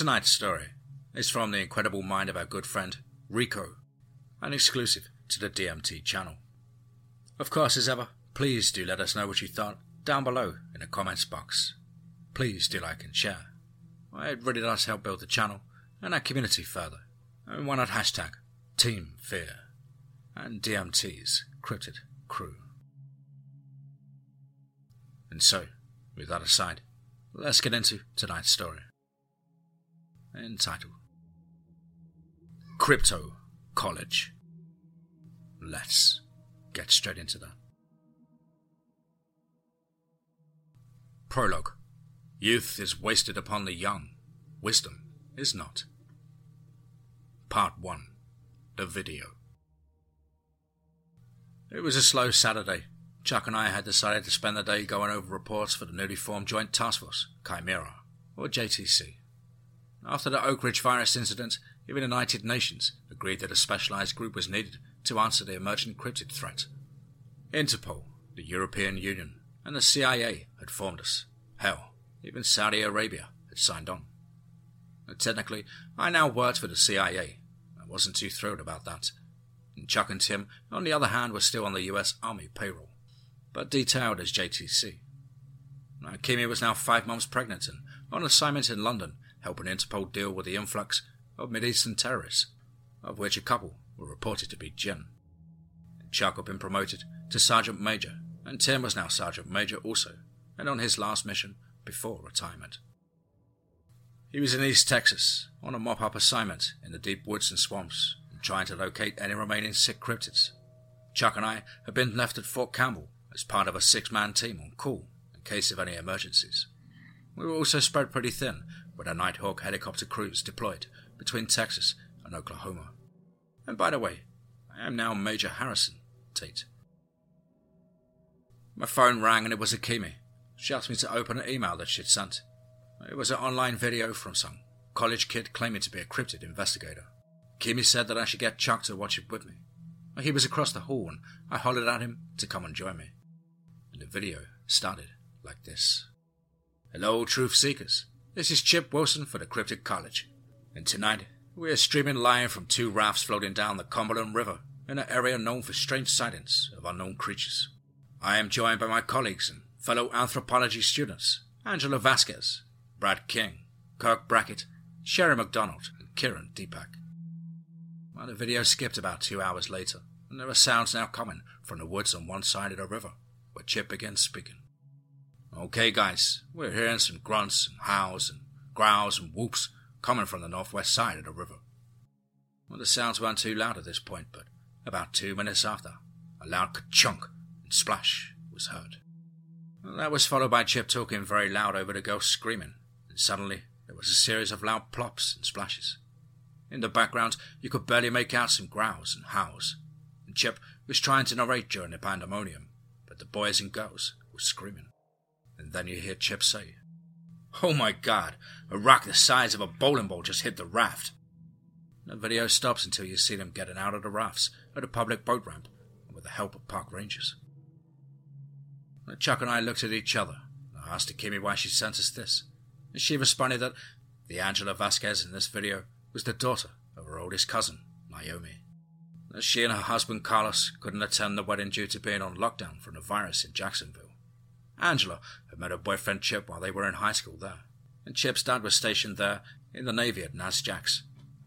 Tonight's story is from the incredible mind of our good friend Rico, and exclusive to the DMT channel. Of course, as ever, please do let us know what you thought down below in the comments box. Please do like and share. It really does help build the channel and our community further. And why not hashtag Team Fear and DMT's Cryptid Crew. And so, with that aside, let's get into tonight's story. Entitled Crypto College. Let's get straight into that. Prologue Youth is wasted upon the young, wisdom is not. Part 1 The Video It was a slow Saturday. Chuck and I had decided to spend the day going over reports for the newly formed Joint Task Force, Chimera, or JTC. After the Oak Ridge virus incident, even the United Nations agreed that a specialized group was needed to answer the emerging cryptid threat. Interpol, the European Union, and the CIA had formed us. Hell, even Saudi Arabia had signed on. And technically, I now worked for the CIA. I wasn't too thrilled about that. And Chuck and Tim, on the other hand, were still on the US Army payroll, but detailed as JTC. Now, Kimi was now five months pregnant and on assignment in London, helping Interpol deal with the influx of Mideastern terrorists, of which a couple were reported to be Jinn. Chuck had been promoted to Sergeant Major, and Tim was now Sergeant Major also, and on his last mission before retirement. He was in East Texas on a mop up assignment in the deep woods and swamps, trying to locate any remaining sick cryptids. Chuck and I had been left at Fort Campbell as part of a six man team on call in case of any emergencies. We were also spread pretty thin with our Nighthawk helicopter crews deployed between Texas and Oklahoma. And by the way, I am now Major Harrison Tate. My phone rang and it was Akimi. She asked me to open an email that she'd sent. It was an online video from some college kid claiming to be a cryptid investigator. Kimi said that I should get Chuck to watch it with me. He was across the hall and I hollered at him to come and join me. And the video started like this. Hello, truth seekers. This is Chip Wilson for the Cryptic College. And tonight, we are streaming live from two rafts floating down the Cumberland River in an area known for strange sightings of unknown creatures. I am joined by my colleagues and fellow anthropology students Angela Vasquez, Brad King, Kirk Brackett, Sherry McDonald, and Kieran Deepak. Well, the video skipped about two hours later, and there were sounds now coming from the woods on one side of the river, where Chip began speaking. Okay, guys, we're hearing some grunts and howls and growls and whoops coming from the northwest side of the river. Well, the sounds weren't too loud at this point, but about two minutes after, a loud ka-chunk and splash was heard. Well, that was followed by Chip talking very loud over the ghost screaming, and suddenly there was a series of loud plops and splashes. In the background, you could barely make out some growls and howls, and Chip was trying to narrate during the pandemonium, but the boys and girls were screaming. And then you hear Chip say, Oh my god, a rock the size of a bowling ball just hit the raft. The video stops until you see them getting out of the rafts at a public boat ramp with the help of park rangers. Chuck and I looked at each other. I asked Akimi why she sent us this. And she responded that the Angela Vasquez in this video was the daughter of her oldest cousin, Naomi. She and her husband Carlos couldn't attend the wedding due to being on lockdown from the virus in Jacksonville. Angela had met her boyfriend Chip while they were in high school there, and Chip's dad was stationed there in the Navy at NASJAX,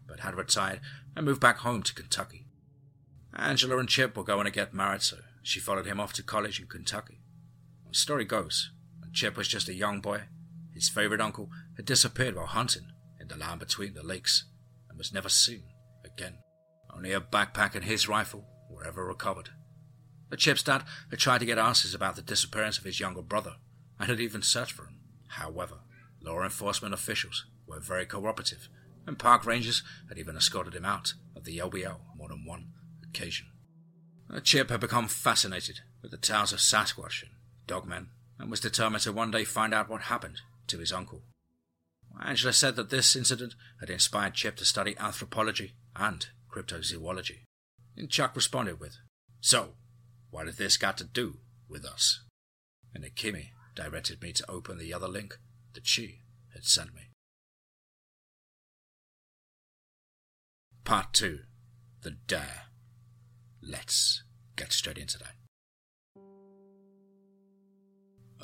but had retired and moved back home to Kentucky. Angela and Chip were going to get married, so she followed him off to college in Kentucky. The story goes, when Chip was just a young boy, his favorite uncle had disappeared while hunting in the land between the lakes and was never seen again. Only a backpack and his rifle were ever recovered. The Chip's dad had tried to get answers about the disappearance of his younger brother and had even searched for him. However, law enforcement officials were very cooperative, and park rangers had even escorted him out of the LBL more than one occasion. Chip had become fascinated with the tales of Sasquatch and dogmen and was determined to one day find out what happened to his uncle. Angela said that this incident had inspired Chip to study anthropology and cryptozoology. And Chuck responded with, So, what has this got to do with us? And Akimi directed me to open the other link that she had sent me. Part 2 The Dare. Let's get straight into that.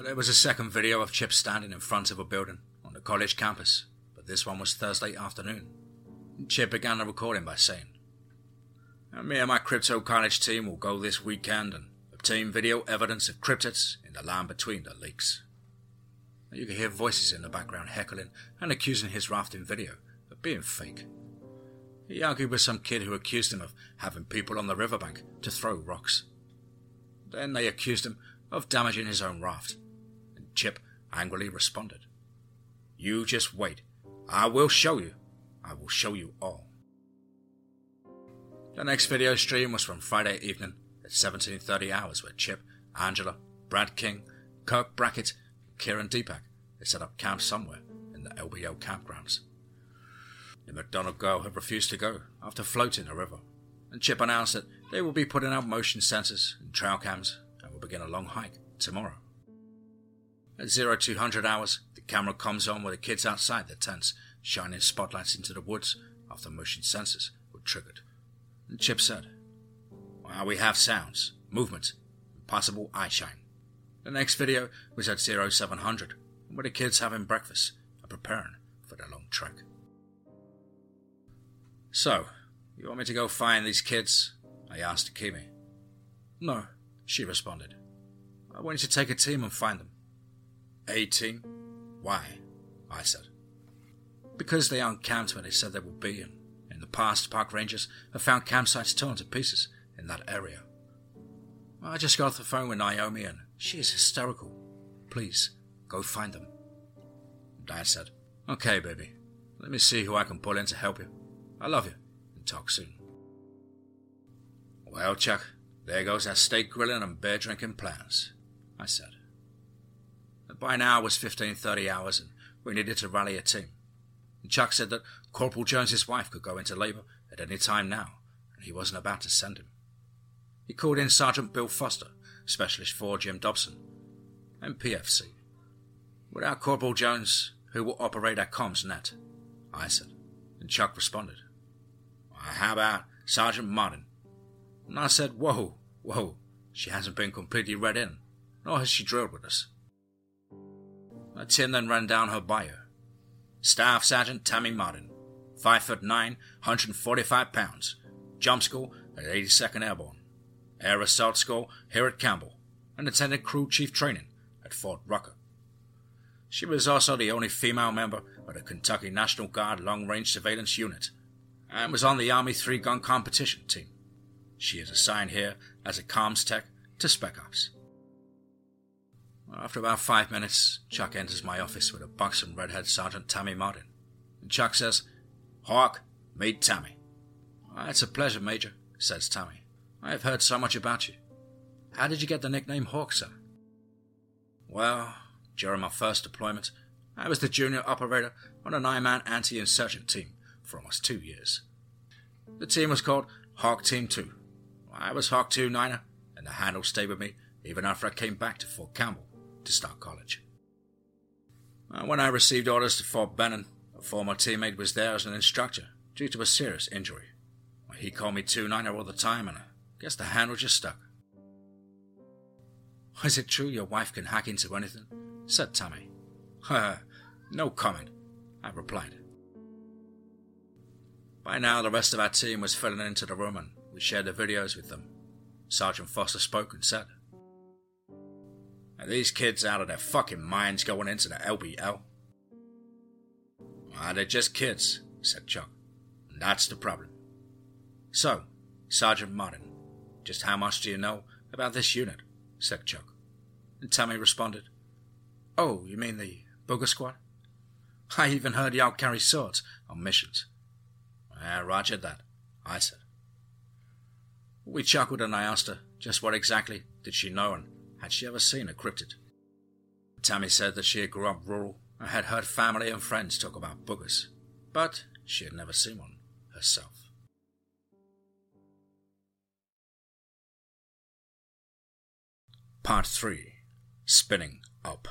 There was a second video of Chip standing in front of a building on the college campus, but this one was Thursday afternoon. Chip began the recording by saying, Me and my crypto college team will go this weekend and obtain video evidence of cryptids in the land between the lakes. You can hear voices in the background heckling and accusing his rafting video of being fake. He argued with some kid who accused him of having people on the riverbank to throw rocks. Then they accused him of damaging his own raft, and Chip angrily responded, You just wait. I will show you. I will show you all. The next video stream was from Friday evening at 17.30 hours where Chip, Angela, Brad King, Kirk Brackett, Kieran Deepak had set up camp somewhere in the LBO campgrounds. The McDonald girl had refused to go after floating a river, and Chip announced that they will be putting out motion sensors and trail cams and will begin a long hike tomorrow. At 0200 hours, the camera comes on with the kids outside their tents, shining spotlights into the woods after motion sensors were triggered. Chip said, well, we have sounds, movements, possible eye shine. The next video was at 0700, with the kids having breakfast and preparing for their long trek. So, you want me to go find these kids? I asked Akimi. No, she responded. I want you to take a team and find them. A team? Why? I said. Because they aren't camped where they said they would be, and past, park rangers have found campsites torn to pieces in that area. I just got off the phone with Naomi, and she is hysterical. Please, go find them. Dad said, Okay, baby. Let me see who I can pull in to help you. I love you, and talk soon. Well, Chuck, there goes our steak grilling and beer drinking plans, I said. By now it was 15.30 hours and we needed to rally a team. And Chuck said that Corporal Jones's wife could go into labour at any time now, and he wasn't about to send him. He called in Sergeant Bill Foster, Specialist 4 Jim Dobson, and PFC. Without Corporal Jones, who will operate our comms net? I said, and Chuck responded. How about Sergeant Martin? And I said, Whoa, whoa, she hasn't been completely read in, nor has she drilled with us. Tim then ran down her bio. Staff Sergeant Tammy Martin, 5 foot 9, 145 pounds. Jump school at 82nd Airborne. Air Assault School here at Campbell, and attended crew chief training at Fort Rucker. She was also the only female member of the Kentucky National Guard Long Range Surveillance Unit, and was on the Army three gun competition team. She is assigned here as a comms tech to Spec Ops. After about five minutes, Chuck enters my office with a buxom redhead Sergeant Tammy Martin. And Chuck says, Hawk, meet Tammy. It's a pleasure, Major, says Tammy. I have heard so much about you. How did you get the nickname Hawk, sir? Well, during my first deployment, I was the junior operator on a nine man anti insurgent team for almost two years. The team was called Hawk Team 2. I was Hawk 2 Niner, and the handle stayed with me even after I came back to Fort Campbell to start college. When I received orders to Fort Benning, a former teammate was there as an instructor due to a serious injury. He called me 2 Niner all the time, and I guess the handle just stuck. Is it true your wife can hack into anything? said Tammy. no comment, I replied. By now, the rest of our team was filling into the room and we shared the videos with them. Sergeant Foster spoke and said, Are these kids out of their fucking minds going into the LBL? Ah, they're just kids, said Chuck. And that's the problem. So, Sergeant Martin, just how much do you know about this unit? said Chuck. And Tammy responded, Oh, you mean the Booger Squad? I even heard y'all carry swords on missions. Ah, roger that, I said. We chuckled and I asked her just what exactly did she know and had she ever seen a cryptid. Tammy said that she had grew up rural and had heard family and friends talk about boogers, but she had never seen one herself. Part 3 Spinning Up.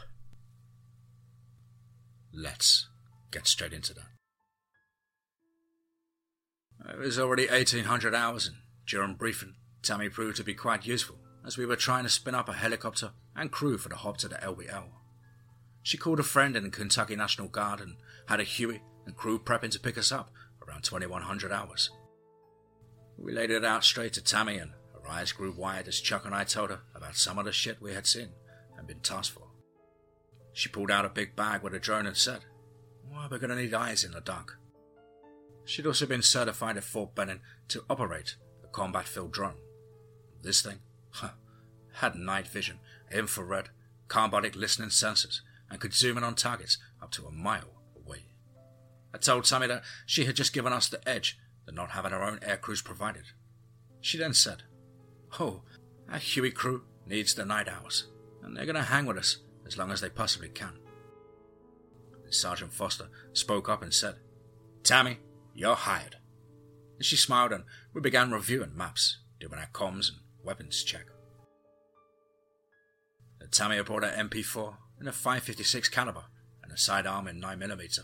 Let's get straight into that. It was already 1800 hours, and during briefing, Tammy proved to be quite useful as we were trying to spin up a helicopter and crew for the hop to the LBL. She called a friend in the Kentucky National Guard and had a Huey and crew prepping to pick us up around 2100 hours. We laid it out straight to Tammy, and her eyes grew wide as Chuck and I told her about some of the shit we had seen and been tasked for. She pulled out a big bag with a drone and said, well, We're going to need eyes in the dark. She'd also been certified at Fort Benning to operate a combat field drone. This thing huh, had night vision, infrared, carbonic listening sensors, and could zoom in on targets up to a mile away. I told Tammy that she had just given us the edge that not having her own air crews provided. She then said, Oh, our Huey crew needs the night hours, and they're going to hang with us as long as they possibly can. Sergeant Foster spoke up and said, Tammy, you're hired. And she smiled and we began reviewing maps, doing our comms and weapons check. Tammy brought her MP4 and a 556 caliber and a sidearm in 9mm.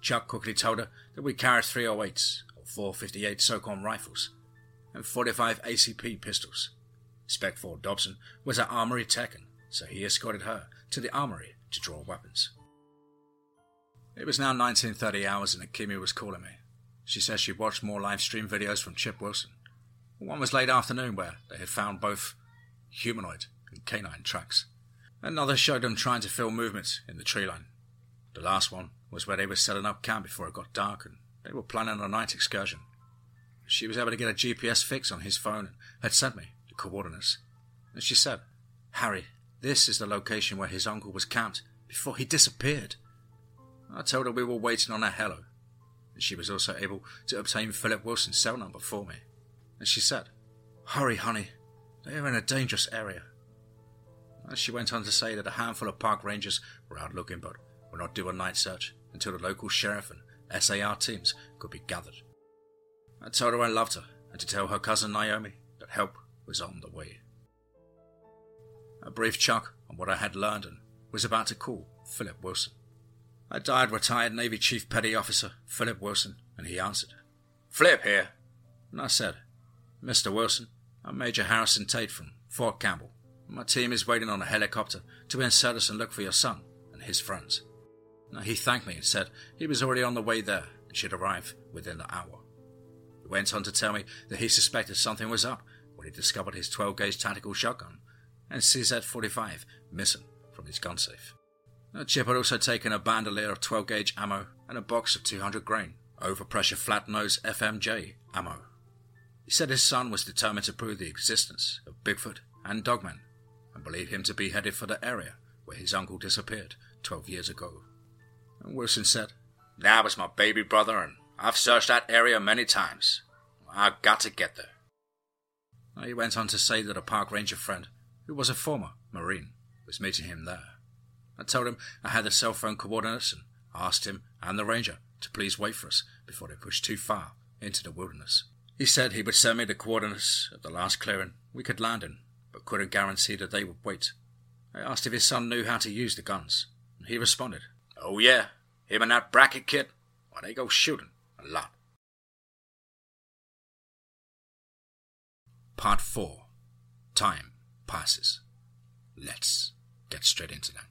Chuck quickly told her that we carried 308s or 458 SOCOM rifles and 45 ACP pistols. Spec 4 Dobson was our armory techan, so he escorted her to the armory to draw weapons. It was now 1930 hours and Akimi was calling me. She says she watched more live stream videos from Chip Wilson. One was late afternoon where they had found both humanoid and canine tracks. Another showed them trying to film movements in the tree line. The last one was where they were setting up camp before it got dark and they were planning a night excursion. She was able to get a GPS fix on his phone and had sent me the coordinates. And she said, Harry, this is the location where his uncle was camped before he disappeared. I told her we were waiting on a helo, and she was also able to obtain Philip Wilson's cell number for me. And she said, Hurry, honey, they are in a dangerous area. And she went on to say that a handful of park rangers were out looking but would not do a night search until the local sheriff and SAR teams could be gathered. I told her I loved her and to tell her cousin Naomi that help was on the way. A brief chuck on what I had learned and was about to call Philip Wilson. I dialed retired Navy Chief Petty Officer Philip Wilson, and he answered. Flip here. And I said, Mr. Wilson, I'm Major Harrison Tate from Fort Campbell. My team is waiting on a helicopter to insert us and look for your son and his friends. Now, he thanked me and said he was already on the way there and should arrive within the hour. He went on to tell me that he suspected something was up when he discovered his 12 gauge tactical shotgun and CZ 45 missing from his gun safe. Chip had also taken a bandolier of 12 gauge ammo and a box of 200 grain overpressure flat nose FMJ ammo. He said his son was determined to prove the existence of Bigfoot and Dogman and believed him to be headed for the area where his uncle disappeared 12 years ago. And Wilson said, That was my baby brother, and I've searched that area many times. I've got to get there. He went on to say that a park ranger friend, who was a former Marine, was meeting him there. I told him I had the cell phone coordinates and asked him and the ranger to please wait for us before they pushed too far into the wilderness. He said he would send me the coordinates of the last clearing we could land in, but couldn't guarantee that they would wait. I asked if his son knew how to use the guns, and he responded, Oh yeah, him and that Brackett kid, why they go shooting a lot. Part 4 Time passes. Let's get straight into that.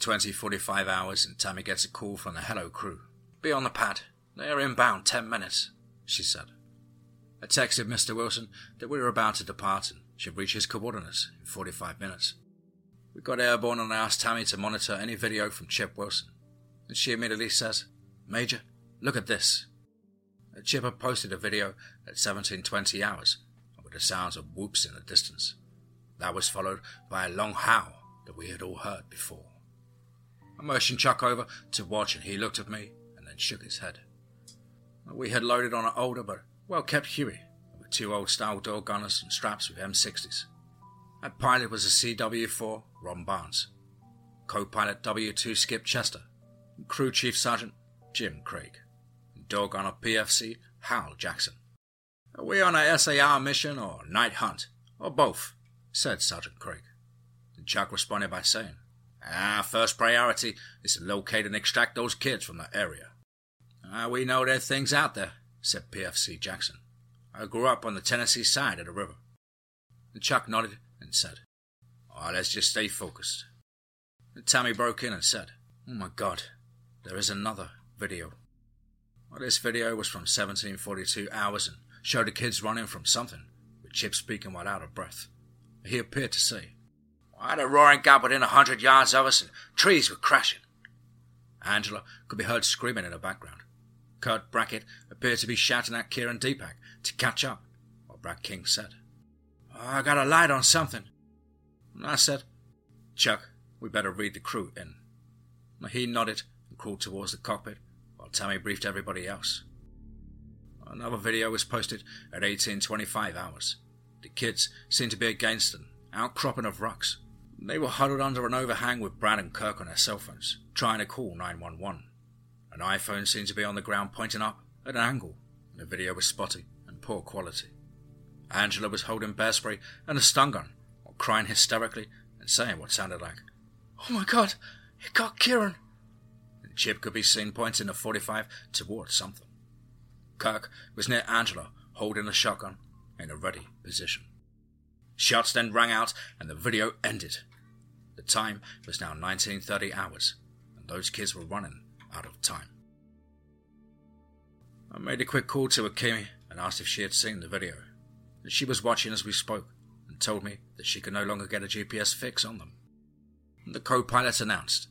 20 45 hours, and Tammy gets a call from the Helo crew. Be on the pad. They are inbound 10 minutes, she said. I texted Mr. Wilson that we were about to depart and should reach his coordinates in 45 minutes. We got airborne and I asked Tammy to monitor any video from Chip Wilson, and she immediately says, Major, look at this. Chip had posted a video at 1720 hours with the sounds of whoops in the distance. That was followed by a long howl that we had all heard before. I motioned Chuck over to watch and he looked at me and then shook his head. We had loaded on an older but well kept Huey with two old style door gunners and straps with M60s. Our pilot was a CW4 Ron Barnes, co-pilot W2 Skip Chester, crew chief sergeant Jim Craig, and door gunner PFC Hal Jackson. Are we on a SAR mission or night hunt, or both? said Sergeant Craig. And Chuck responded by saying, Our first priority is to locate and extract those kids from the area. Ah, we know there's things out there, said PFC Jackson. I grew up on the Tennessee side of the river. And Chuck nodded and said, oh, let's just stay focused. And Tammy broke in and said, Oh my god, there is another video. Well, this video was from 1742 hours and showed the kids running from something, with Chip speaking while out of breath. He appeared to say, I had a roaring gap within a hundred yards of us and trees were crashing. Angela could be heard screaming in the background. Kurt Brackett appeared to be shouting at Kieran Deepak to catch up, while Brad King said, oh, I got a light on something. And I said, Chuck, we better read the crew in. He nodded and crawled towards the cockpit while Tammy briefed everybody else. Another video was posted at 1825 hours. The kids seemed to be against an outcropping of rocks. They were huddled under an overhang with Brad and Kirk on their cell phones, trying to call 911. An iPhone seemed to be on the ground pointing up at an angle, and the video was spotty and poor quality. Angela was holding bear spray and a stun gun, while crying hysterically and saying what sounded like, Oh my god, it got Kieran! And Chip could be seen pointing a 45 towards something. Kirk was near Angela, holding a shotgun in a ready position. Shots then rang out and the video ended. The time was now 1930 hours, and those kids were running out of time. I made a quick call to Akemi and asked if she had seen the video. She was watching as we spoke and told me that she could no longer get a GPS fix on them. The co-pilot announced,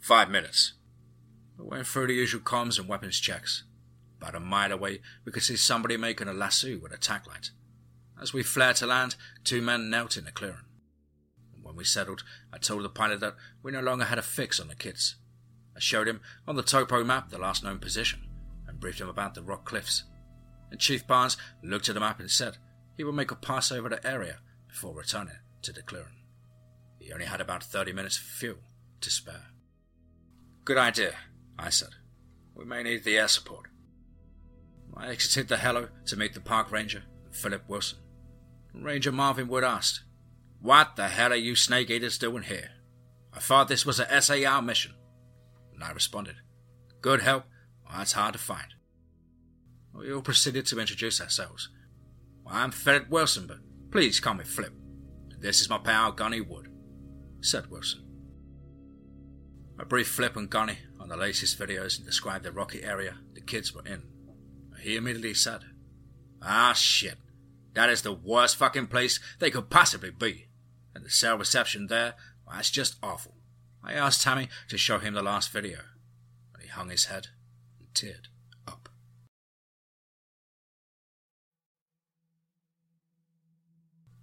Five minutes. We went through the usual comms and weapons checks. About a mile away, we could see somebody making a lasso with a tack light. As we flared to land, two men knelt in the clearing. When we settled, I told the pilot that we no longer had a fix on the kids. Showed him on the topo map the last known position and briefed him about the rock cliffs. And Chief Barnes looked at the map and said he would make a pass over the area before returning to the clearing. He only had about 30 minutes of fuel to spare. Good idea, I said. We may need the air support. I exited the Helo to meet the park ranger, Philip Wilson. Ranger Marvin Wood asked, What the hell are you snake eaters doing here? I thought this was a SAR mission. And I responded, Good help? Well, that's hard to find. We all proceeded to introduce ourselves. Well, I'm Philip Wilson, but please call me Flip. This is my pal Gunny Wood, said Wilson. I briefed Flip and Gunny on the latest videos and described the rocky area the kids were in. He immediately said, Ah, shit. That is the worst fucking place they could possibly be. And the cell reception there, well, that's just awful. I asked Tammy to show him the last video, and he hung his head and teared up.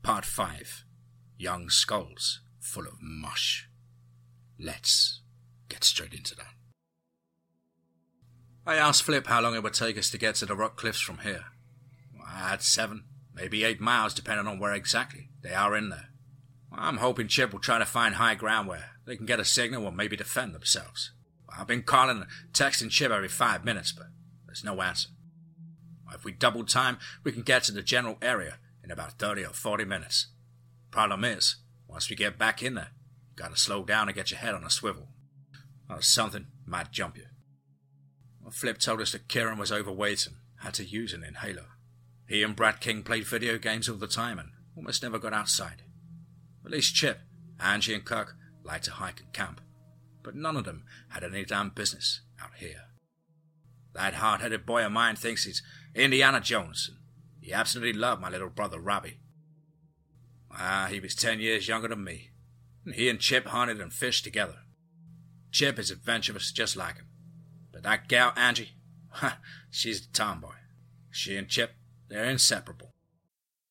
Part 5 Young Skulls Full of Mush. Let's get straight into that. I asked Flip how long it would take us to get to the rock cliffs from here. I had seven, maybe eight miles, depending on where exactly they are in there. I'm hoping Chip will try to find high ground where they can get a signal or maybe defend themselves. I've been calling and texting Chip every five minutes, but there's no answer. If we double time, we can get to the general area in about 30 or 40 minutes. Problem is, once we get back in there, you gotta slow down and get your head on a swivel. Or something might jump you. Well, Flip told us that Kieran was overweight and had to use an inhaler. He and Brad King played video games all the time and almost never got outside. At least Chip, Angie, and Kirk liked to hike and camp, but none of them had any damn business out here. That hard headed boy of mine thinks he's Indiana Jones, and he absolutely loved my little brother Robbie. Ah, he was ten years younger than me, and he and Chip hunted and fished together. Chip is adventurous just like him, but that gal Angie, she's a tomboy. She and Chip, they're inseparable.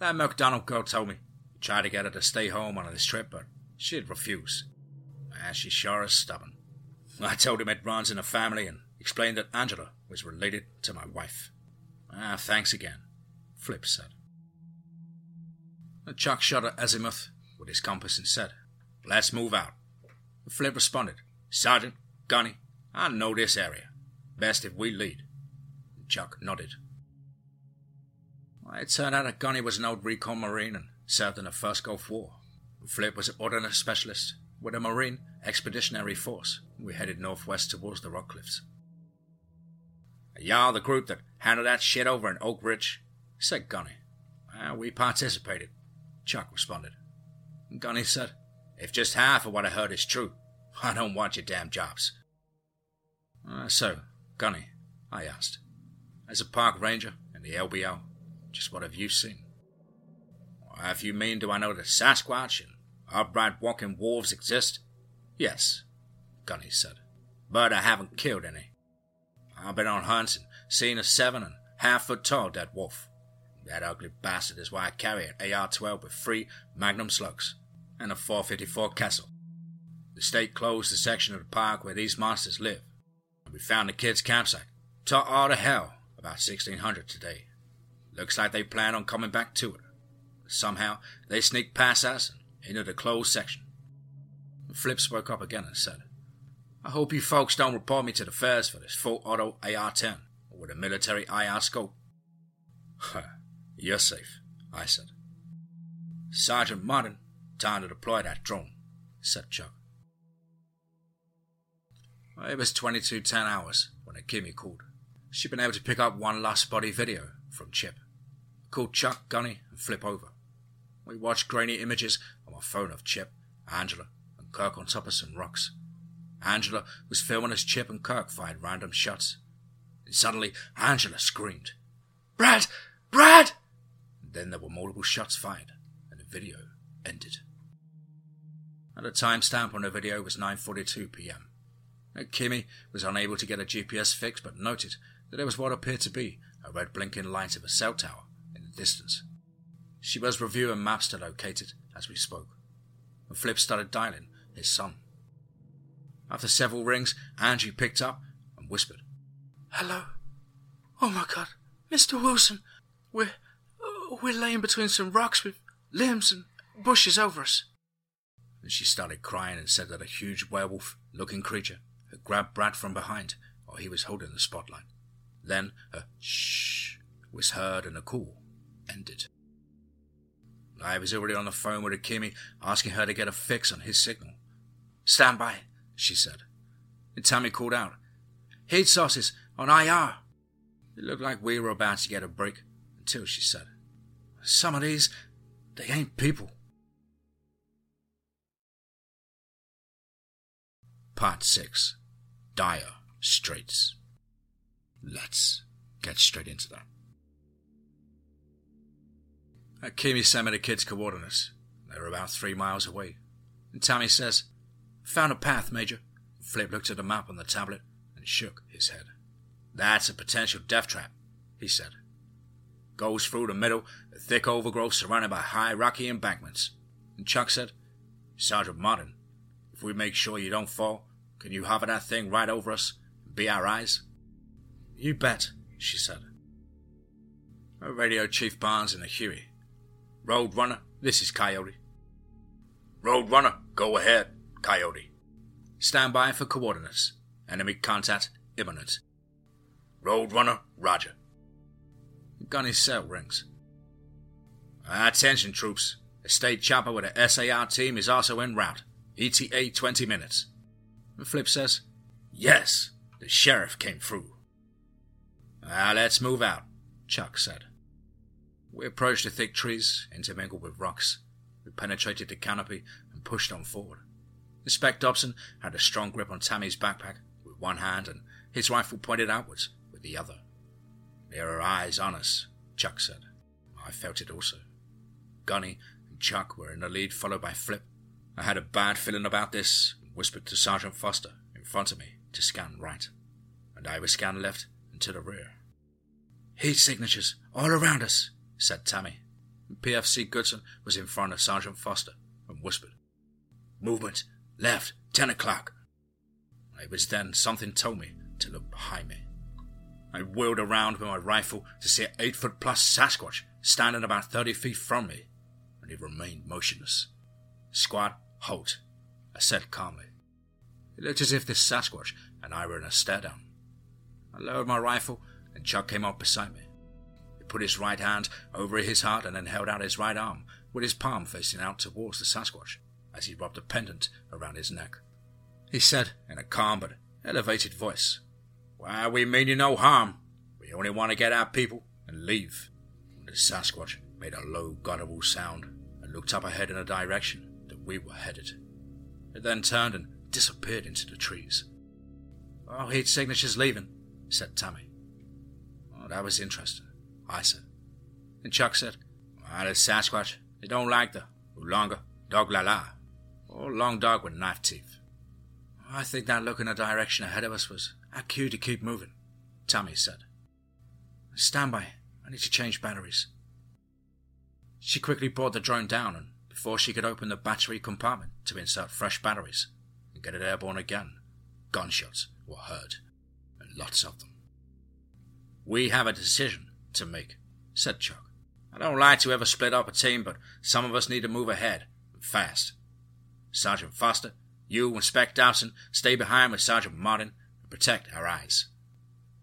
That McDonald girl told me. He tried to get her to stay home on this trip, but she'd refuse. And she sure is stubborn. I told him it runs in the family and explained that Angela was related to my wife. Ah, thanks again, Flip said. Chuck shot at azimuth with his compass and said, Let's move out. Flip responded, Sergeant, Gunny, I know this area. Best if we lead. Chuck nodded. It turned out that Gunny was an old recon Marine and served in the First Gulf War. Flip was an ordnance specialist with a Marine Expeditionary Force. We headed northwest towards the Rock Cliffs. Y'all the group that handled that shit over in Oak Ridge? said Gunny. Well, we participated, Chuck responded. Gunny said, If just half of what I heard is true, I don't want your damn jobs. Uh, so, Gunny, I asked, as a park ranger in the LBO, just what have you seen? If you mean, do I know that Sasquatch and upright walking wolves exist? Yes, Gunny said, but I haven't killed any. I've been on hunts and seen a seven and half foot tall dead wolf. That ugly bastard is why I carry an AR-12 with three Magnum slugs and a 454 Casull. The state closed the section of the park where these monsters live. We found the kids' campsite. Taught all to hell about 1600 today. Looks like they plan on coming back to it. Somehow, they sneaked past us and into the closed section. Flip spoke up again and said, I hope you folks don't report me to the feds for this full auto AR 10 or with a military IR scope. You're safe, I said. Sergeant Martin, time to deploy that drone, said Chuck. It was 2210 hours when Akimi called. She'd been able to pick up one last body video from Chip. Called Chuck, Gunny, and Flip over. We watched grainy images on my phone of Chip, Angela, and Kirk on top of some rocks. Angela was filming as Chip and Kirk fired random shots. And suddenly, Angela screamed, Brad! Brad! And then there were multiple shots fired, and the video ended. And the timestamp on the video was 9.42 p.m. Kimmy was unable to get a GPS fix but noted that there was what appeared to be a red blinking light of a cell tower distance. She was reviewing maps to locate it as we spoke. And Flip started dialing his son. After several rings, Angie picked up and whispered, Hello. Oh my god, Mr. Wilson, we're, uh, we're laying between some rocks with limbs and bushes over us. And she started crying and said that a huge werewolf looking creature had grabbed Brad from behind while he was holding the spotlight. Then a shh was heard and the call ended. I was already on the phone with Akimi asking her to get a fix on his signal. Stand by, she said. And Tammy called out, Heat sauces on IR. It looked like we were about to get a break until she said, Some of these, they ain't people. Part 6 Dire Straits. Let's get straight into that. Akimi sent me the kids' coordinates. They were about three miles away. And Tammy says, Found a path, Major. Flip looked at the map on the tablet and shook his head. That's a potential death trap, he said. Goes through the middle, a thick overgrowth surrounded by high rocky embankments. And Chuck said, Sergeant Martin, if we make sure you don't fall, can you hover that thing right over us and be our eyes? You bet, she said. Radio Chief Barnes and the Huey. Road Runner, this is Coyote. Road Runner, go ahead, Coyote. Stand by for coordinates. Enemy contact imminent. Road Runner, Roger. Gunny's cell rings. Attention, troops. A state chopper with a SAR team is also en route. ETA 20 minutes. Flip says, Yes, the sheriff came through. Ah, let's move out, Chuck said. We approached the thick trees, intermingled with rocks. We penetrated the canopy and pushed on forward. Inspector Dobson had a strong grip on Tammy's backpack with one hand and his rifle pointed outwards with the other. There are eyes on us, Chuck said. I felt it also. Gunny and Chuck were in the lead, followed by Flip. I had a bad feeling about this and whispered to Sergeant Foster in front of me to scan right, and I would scan left and to the rear. Heat signatures all around us, said Tammy. PFC Goodson was in front of Sergeant Foster and whispered, Movement, left, ten o'clock. It was then something told me to look behind me. I wheeled around with my rifle to see an eight foot plus Sasquatch standing about thirty feet from me, and he remained motionless. Squad, halt, I said calmly. It looked as if this Sasquatch and I were in a stare down. I lowered my rifle, and Chuck came up beside me. Put his right hand over his heart and then held out his right arm, with his palm facing out towards the Sasquatch as he rubbed a pendant around his neck. He said in a calm but elevated voice, Why, we mean you no harm. We only want to get our people and leave. And the Sasquatch made a low, guttural sound and looked up ahead in a direction that we were headed. It then turned and disappeared into the trees. Oh, heat signature's leaving, said Tammy. Oh, that was interesting, I said. And Chuck said, Well, the Sasquatch, they don't like the Oolanga Dog La La, or long dog with knife teeth. I think that look in the direction ahead of us was our cue to keep moving, Tammy said. Stand by. I need to change batteries. She quickly brought the drone down, and before she could open the battery compartment to insert fresh batteries and get it airborne again, gunshots were heard, and lots of them. We have a decision to make, said Chuck. I don't like to ever split up a team, but some of us need to move ahead, fast. Sergeant Foster, you and Spec Dawson stay behind with Sergeant Martin and protect our eyes.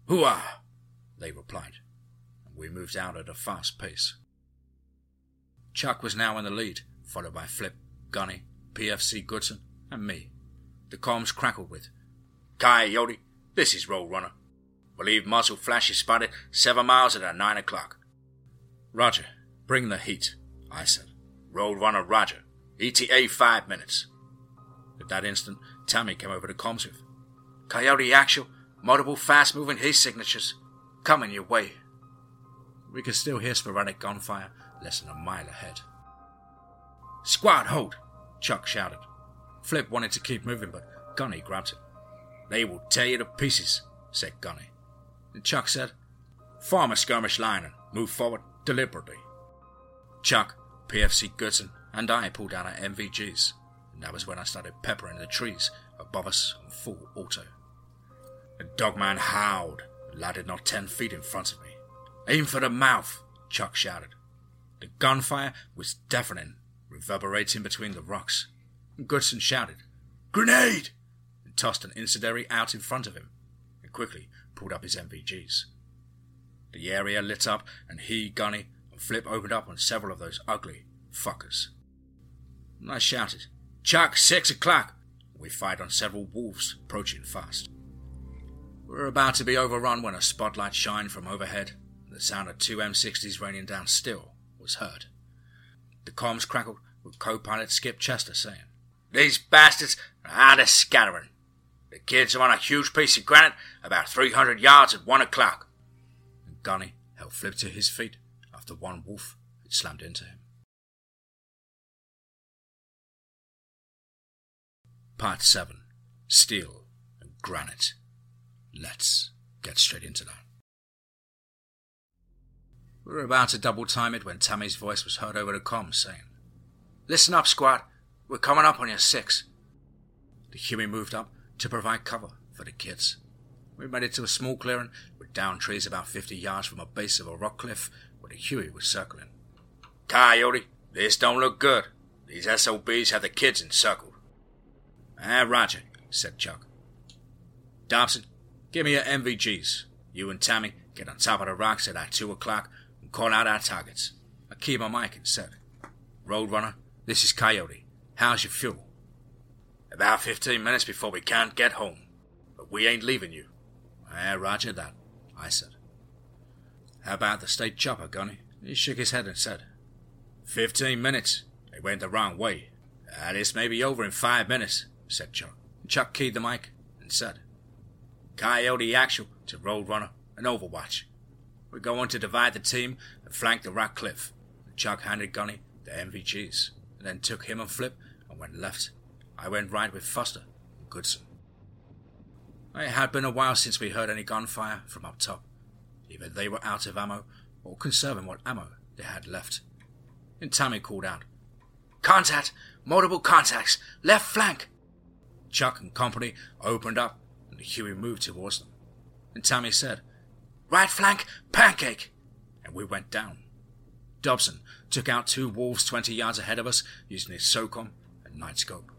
Hooah! They replied, and we moved out at a fast pace. Chuck was now in the lead, followed by Flip, Gunny, PFC Goodson, and me. The comms crackled with, Coyote, this is Roadrunner. Believe muzzle flash is spotted seven miles at nine o'clock. Roger, bring the heat, I said. Roadrunner Roger. ETA five minutes. At that instant, Tammy came over to comms with, Coyote actual, multiple fast moving heat signatures. Coming your way. We could still hear sporadic gunfire less than a mile ahead. Squad, hold! Chuck shouted. Flip wanted to keep moving, but Gunny grabbed him. They will tear you to pieces, said Gunny. Chuck said, Form a skirmish line and move forward deliberately. Chuck, PFC Goodson, and I pulled out our NVGs, and that was when I started peppering the trees above us on full auto. The dogman howled, and landed not ten feet in front of me. Aim for the mouth, Chuck shouted. The gunfire was deafening, reverberating between the rocks. Goodson shouted, Grenade! and tossed an incendiary out in front of him, and quickly pulled up his NVGs. The area lit up, and he, Gunny, and Flip opened up on several of those ugly fuckers. And I shouted, Chuck, six o'clock! We fired on several wolves approaching fast. We were about to be overrun when a spotlight shined from overhead, and the sound of two M60s raining down still was heard. The comms crackled with co-pilot Skip Chester saying, These bastards are out of scattering. The kids are on a huge piece of granite about 300 yards at one o'clock. And Gunny held Flip to his feet after one wolf had slammed into him. Part 7 Steel and Granite. Let's get straight into that. We were about to double time it when Tammy's voice was heard over the comms saying, Listen up, squad. We're coming up on your six. The Huey moved up to provide cover for the kids. We made it to a small clearing with down trees about 50 yards from a base of a rock cliff where the Huey was circling. Coyote, this don't look good. These SOBs have the kids encircled. Ah, roger, said Chuck. Dobson, give me your NVGs. You and Tammy get on top of the rocks at our 2 o'clock and call out our targets. I keep my mic and said, Roadrunner, this is Coyote. How's your fuel? About 15 minutes before we can't get home. But we ain't leaving you. Ah, roger that, I said. How about the state chopper, Gunny? He shook his head and said, Fifteen minutes. They went the wrong way. Ah, this may be over in five minutes, said Chuck. Chuck keyed the mic and said, Coyote actual to Roadrunner and Overwatch. We're going to divide the team and flank the rock cliff. Chuck handed Gunny the NVGs, and then took him and Flip and went left. I went right with Foster and Goodson. It had been a while since we heard any gunfire from up top. Either they were out of ammo or conserving what ammo they had left. And Tammy called out, Contact! Multiple contacts! Left flank! Chuck and company opened up and the Huey moved towards them. And Tammy said, Right flank, pancake! And we went down. Dobson took out two wolves 20 yards ahead of us using his SOCOM and night scope.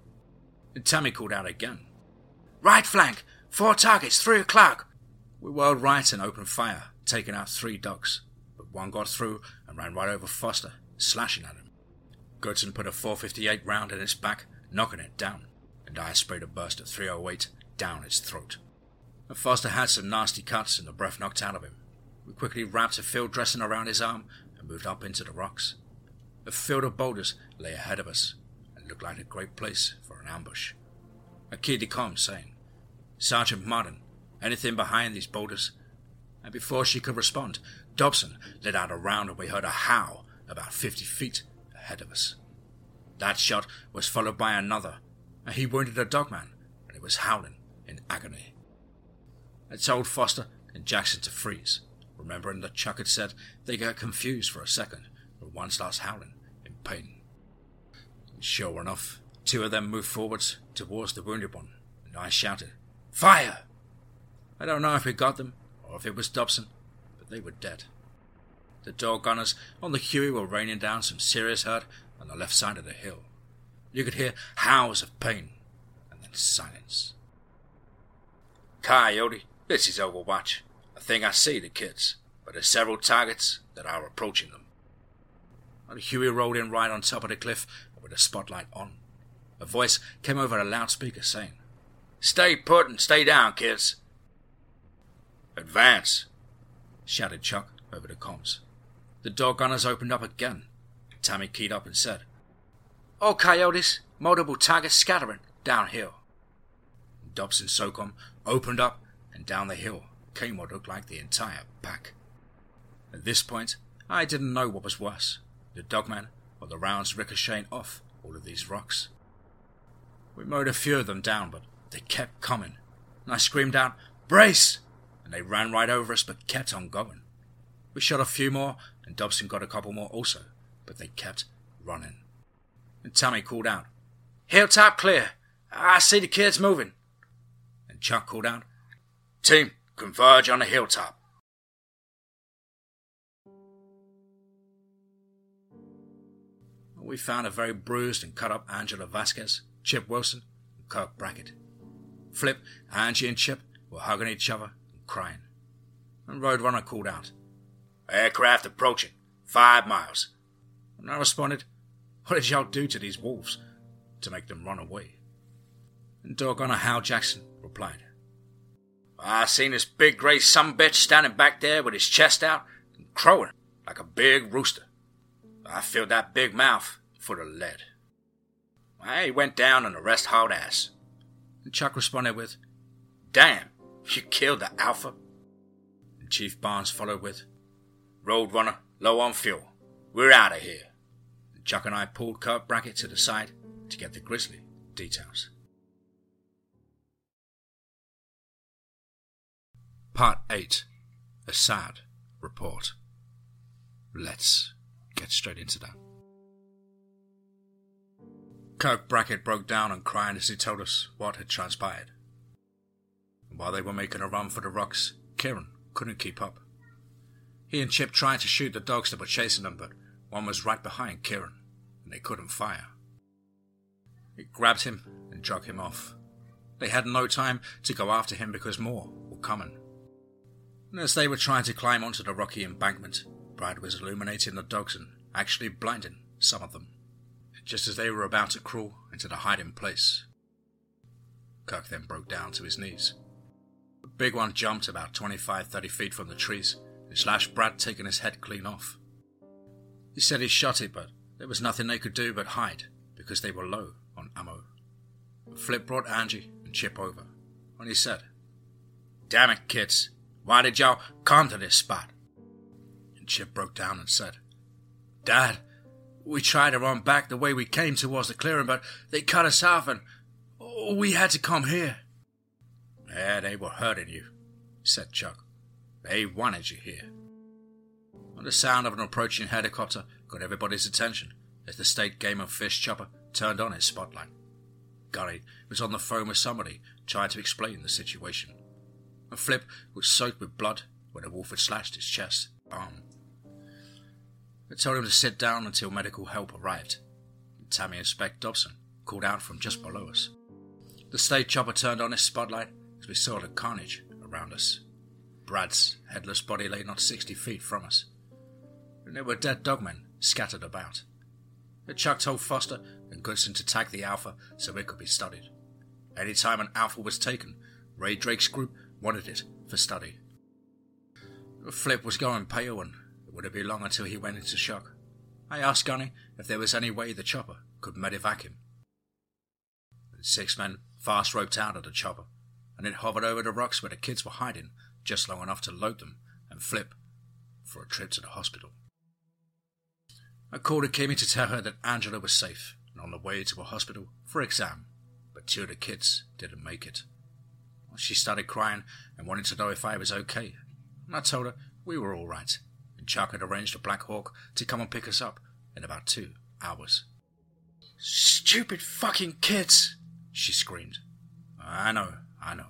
Tammy called out again. Right flank, four targets, three o'clock! We whirled right and opened fire, taking out three ducks, but one got through and ran right over Foster, slashing at him. Goodson put a 458 round in its back, knocking it down, and I sprayed a burst of 308 down its throat. And Foster had some nasty cuts and the breath knocked out of him. We quickly wrapped a field dressing around his arm and moved up into the rocks. A field of boulders lay ahead of us and looked like a great place for an ambush. Keyed the comm, saying, Sergeant Martin, anything behind these boulders? And before she could respond, Dobson let out a round and we heard a howl about fifty feet ahead of us. That shot was followed by another, and he wounded a dogman, and he was howling in agony. I told Foster and Jackson to freeze, remembering that Chuck had said they got confused for a second when one starts howling in pain. Sure enough, two of them moved forwards towards the wounded one, and I shouted, Fire! I don't know if we got them, or if it was Dobson, but they were dead. The door gunners on the Huey were raining down some serious hurt on the left side of the hill. You could hear howls of pain, and then silence. Coyote, this is Overwatch. I think I see the kids, but there's several targets that are approaching them. And Huey rolled in right on top of the cliff with the spotlight on. A voice came over a loudspeaker saying, Stay put and stay down, kids. Advance, shouted Chuck over the comms. The door gunners opened up again. Tammy keyed up and said, All coyotes, multiple targets scattering downhill. Dobson SOCOM opened up, and down the hill came what looked like the entire pack. At this point, I didn't know what was worse the dogman or the rounds ricocheting off all of these rocks. We mowed a few of them down, but they kept coming, and I screamed out, Brace! And they ran right over us but kept on going. We shot a few more, and Dobson got a couple more also, but they kept running. And Tommy called out, Hilltop clear! I see the kids moving. And Chuck called out, Team, converge on the hilltop. We found a very bruised and cut up Angela Vasquez, Chip Wilson, and Kirk Brackett. Flip, Angie, and Chip were hugging each other and crying. And Roadrunner called out, Aircraft approaching, five miles. And I responded, What did y'all do to these wolves to make them run away? And Doggone Hal Jackson replied, I seen this big grey bitch standing back there with his chest out and crowing like a big rooster. I filled that big mouth full of lead. I went down on the rest hard ass. Chuck responded with, Damn, you killed the Alpha? And Chief Barnes followed with, Roadrunner, low on fuel. We're out of here. And Chuck and I pulled Kirk Brackett to the side to get the grisly details. Part 8 A Sad Report. Let's get straight into that. Kirk Brackett broke down and cried as he told us what had transpired. While they were making a run for the rocks, Kieran couldn't keep up. He and Chip tried to shoot the dogs that were chasing them, but one was right behind Kieran, and they couldn't fire. It grabbed him and drug him off. They had no time to go after him because more were coming. And as they were trying to climb onto the rocky embankment, Brad was illuminating the dogs and actually blinding some of them, just as they were about to crawl into the hiding place. Kirk then broke down to his knees. The big one jumped about 25 30 feet from the trees and slashed Brad, taking his head clean off. He said he shot it, but there was nothing they could do but hide because they were low on ammo. Flip brought Angie and Chip over, and he said, Damn it, kids, why did y'all come to this spot? And Chip broke down and said, Dad, we tried to run back the way we came towards the clearing, but they cut us off and we had to come here. Yeah, they were hurting you, said Chuck. They wanted you here. And the sound of an approaching helicopter got everybody's attention as the state game and fish chopper turned on its spotlight. Gunny was on the phone with somebody trying to explain the situation. A flip was soaked with blood when a wolf had slashed his chest, arm, I told him to sit down until medical help arrived. Tammy and Spec Dobson called out from just below us. The state chopper turned on its spotlight as we saw the carnage around us. Brad's headless body lay not sixty feet from us. And there were dead dogmen scattered about. The Chuck told Foster and Goodson to tag the Alpha so it could be studied. Any time an Alpha was taken, Ray Drake's group wanted it for study. Flip was going pale and would it be long until he went into shock? I asked Gunny if there was any way the chopper could medevac him. Six men fast roped out of the chopper, and it hovered over the rocks where the kids were hiding just long enough to load them and flip for a trip to the hospital. I called Akemi to tell her that Angela was safe and on the way to a hospital for exam, but two of the kids didn't make it. She started crying and wanted to know if I was okay, and I told her we were all right and Chuck had arranged a Black Hawk to come and pick us up in about two hours. Stupid fucking kids! she screamed. I know, I know.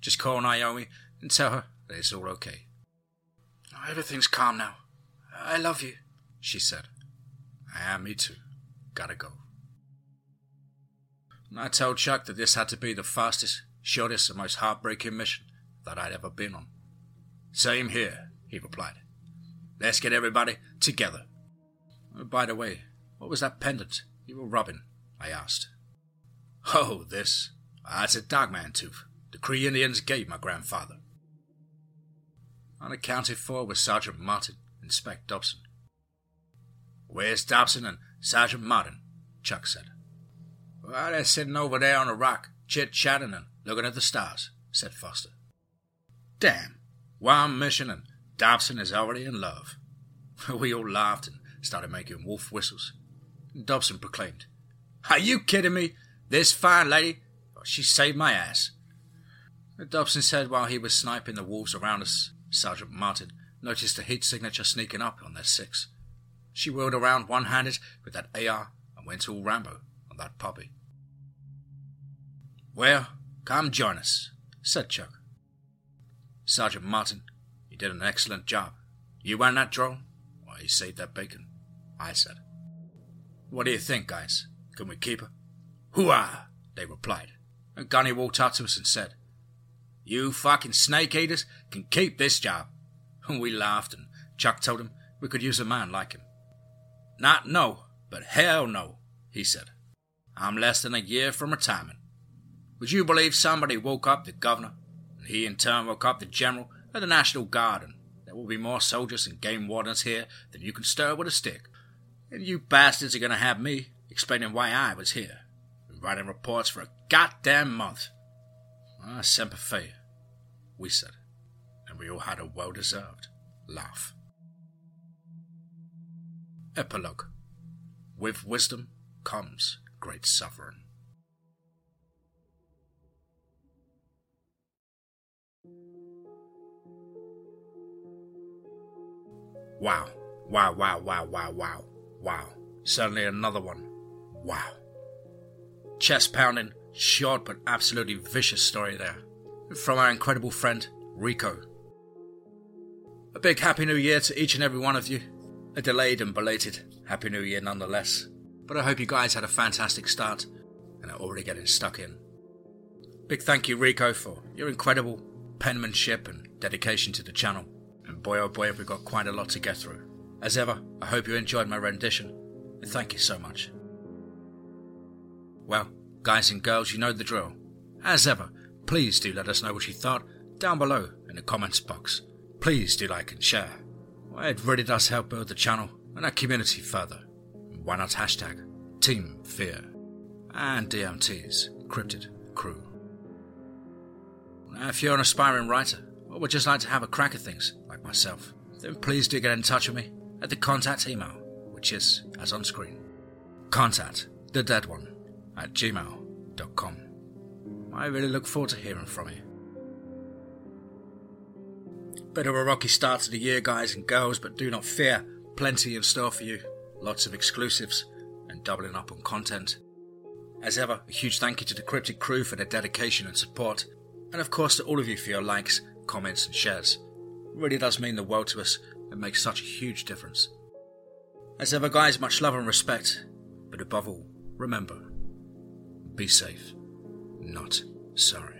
Just call Naomi and tell her that it's all okay. Everything's calm now. I love you, she said. Yeah, me too. Gotta go. And I told Chuck that this had to be the fastest, shortest, and most heartbreaking mission that I'd ever been on. Same here, he replied. Let's get everybody together. Oh, by the way, what was that pendant you were rubbing? I asked. Oh, this. Ah, That's a dogman tooth the Cree Indians gave my grandfather. Unaccounted for was Sergeant Martin and Spec Dobson. Where's Dobson and Sergeant Martin? Chuck said. Well, they're sitting over there on a rock, chit chatting and looking at the stars, said Foster. Damn, one mission and Dobson is already in love. We all laughed and started making wolf whistles. Dobson proclaimed, Are you kidding me? This fine lady, oh, she saved my ass. Dobson said while he was sniping the wolves around us, Sergeant Martin noticed a heat signature sneaking up on their six. She whirled around one handed with that AR and went all Rambo on that puppy. Well, come join us, said Chuck. Sergeant Martin, did an excellent job. You ran that drone, or you saved that bacon, I said. What do you think, guys? Can we keep her? Hooah! They replied. And Gunny walked up to us and said, You fucking snake eaters can keep this job. And we laughed, and Chuck told him we could use a man like him. Not no, but hell no, he said. I'm less than a year from retirement. Would you believe somebody woke up the governor, and he in turn woke up the general of the National Garden. there will be more soldiers and game wardens here than you can stir with a stick? And you bastards are going to have me explaining why I was here, and writing reports for a goddamn month. Ah, semper fi, we said, and we all had a well deserved laugh. Epilogue With wisdom comes great suffering. Wow. Wow, wow, wow, wow, wow, wow. Certainly another one. Wow. Chest pounding, short but absolutely vicious story there. From our incredible friend, Rico. A big Happy New Year to each and every one of you. A delayed and belated Happy New Year nonetheless. But I hope you guys had a fantastic start and are already getting stuck in. Big thank you, Rico, for your incredible penmanship and dedication to the channel. Boy oh boy, have we got quite a lot to get through. As ever, I hope you enjoyed my rendition, and thank you so much. Well, guys and girls, you know the drill. As ever, please do let us know what you thought down below in the comments box. Please do like and share. It really does help build the channel and our community further. Why not hashtag Team Fear and DMT's Cryptid Crew. Now, if you're an aspiring writer or would just like to have a crack at things like myself, then please do get in touch with me at the contact email, which is as on screen. Contact the dead one at gmail.com. I really look forward to hearing from you. Bit of a rocky start to the year, guys and girls, but do not fear. Plenty in store for you. Lots of exclusives and doubling up on content. As ever, a huge thank you to the Cryptid Crew for their dedication and support, and of course to all of you for your likes, comments, and shares. Really does mean the world to us and makes such a huge difference. As ever, guys, much love and respect, but above all, remember be safe, not sorry.